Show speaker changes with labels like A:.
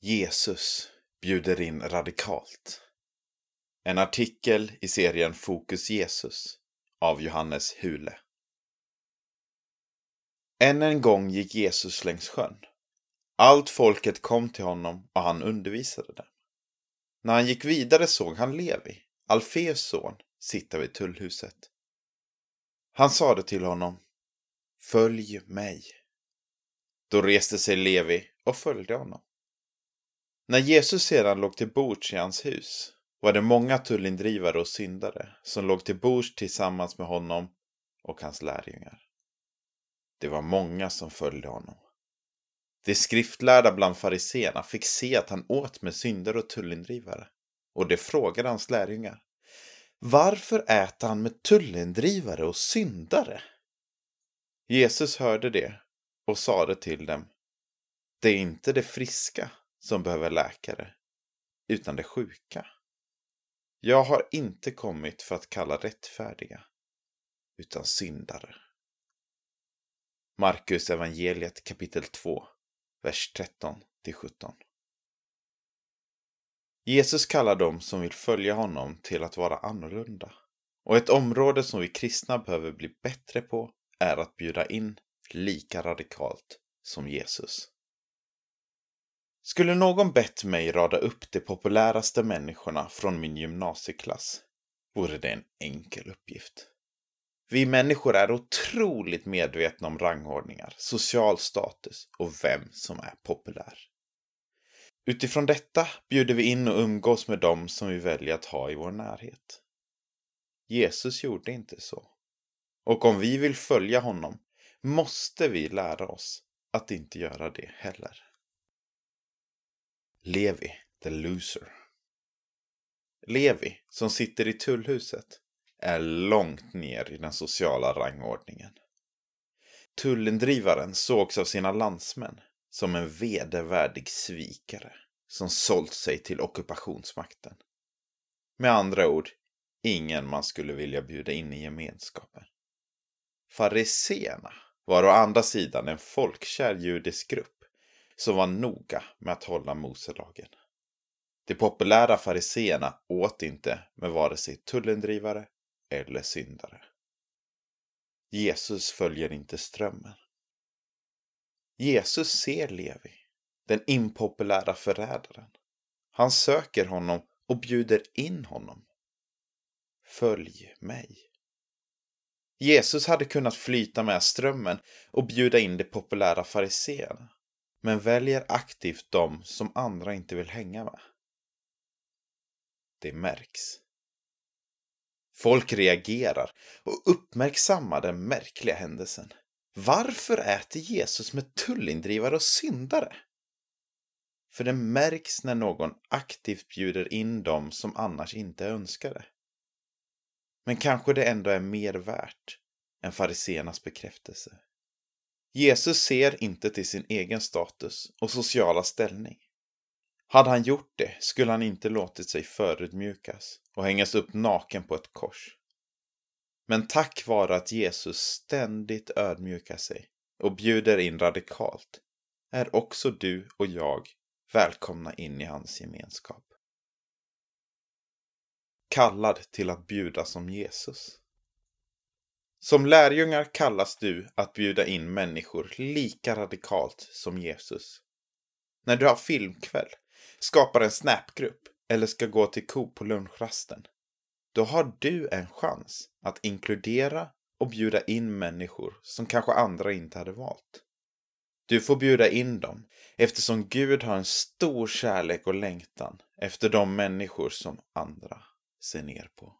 A: Jesus bjuder in radikalt. En artikel i serien Fokus Jesus av Johannes Hule. Än en gång gick Jesus längs sjön. Allt folket kom till honom och han undervisade dem. När han gick vidare såg han Levi, Alfeus son, sitta vid tullhuset. Han sade till honom Följ mig. Då reste sig Levi och följde honom. När Jesus sedan låg till bords i hans hus var det många tullindrivare och syndare som låg till bords tillsammans med honom och hans lärjungar. Det var många som följde honom. De skriftlärda bland fariseerna fick se att han åt med syndare och tullindrivare och de frågade hans lärjungar. Varför äter han med tullindrivare och syndare? Jesus hörde det och sade till dem. Det är inte det friska som behöver läkare, utan det sjuka. Jag har inte kommit för att kalla rättfärdiga, utan syndare. Markus evangeliet kapitel 2, vers 13 till 17. Jesus kallar dem som vill följa honom till att vara annorlunda. Och ett område som vi kristna behöver bli bättre på är att bjuda in lika radikalt som Jesus. Skulle någon bett mig rada upp de populäraste människorna från min gymnasieklass vore det en enkel uppgift. Vi människor är otroligt medvetna om rangordningar, social status och vem som är populär. Utifrån detta bjuder vi in och umgås med dem som vi väljer att ha i vår närhet. Jesus gjorde inte så. Och om vi vill följa honom måste vi lära oss att inte göra det heller. Levi, the loser. Levi, som sitter i tullhuset, är långt ner i den sociala rangordningen. Tullindrivaren sågs av sina landsmän som en vedervärdig svikare som sålt sig till ockupationsmakten. Med andra ord, ingen man skulle vilja bjuda in i gemenskapen. Fariseerna var å andra sidan en folkkär judisk grupp som var noga med att hålla Moselagen. De populära fariseerna åt inte med vare sig tullindrivare eller syndare. Jesus följer inte strömmen. Jesus ser Levi, den impopulära förrädaren. Han söker honom och bjuder in honom. Följ mig. Jesus hade kunnat flyta med strömmen och bjuda in de populära fariseerna men väljer aktivt de som andra inte vill hänga med. Det märks. Folk reagerar och uppmärksammar den märkliga händelsen. Varför äter Jesus med tullindrivare och syndare? För det märks när någon aktivt bjuder in dem som annars inte önskar det. Men kanske det ändå är mer värt än fariseernas bekräftelse. Jesus ser inte till sin egen status och sociala ställning. Hade han gjort det skulle han inte låtit sig förödmjukas och hängas upp naken på ett kors. Men tack vare att Jesus ständigt ödmjukar sig och bjuder in radikalt är också du och jag välkomna in i hans gemenskap. Kallad till att bjuda som Jesus. Som lärjungar kallas du att bjuda in människor lika radikalt som Jesus. När du har filmkväll, skapar en snapgrupp eller ska gå till Coop på lunchrasten. Då har du en chans att inkludera och bjuda in människor som kanske andra inte hade valt. Du får bjuda in dem eftersom Gud har en stor kärlek och längtan efter de människor som andra ser ner på.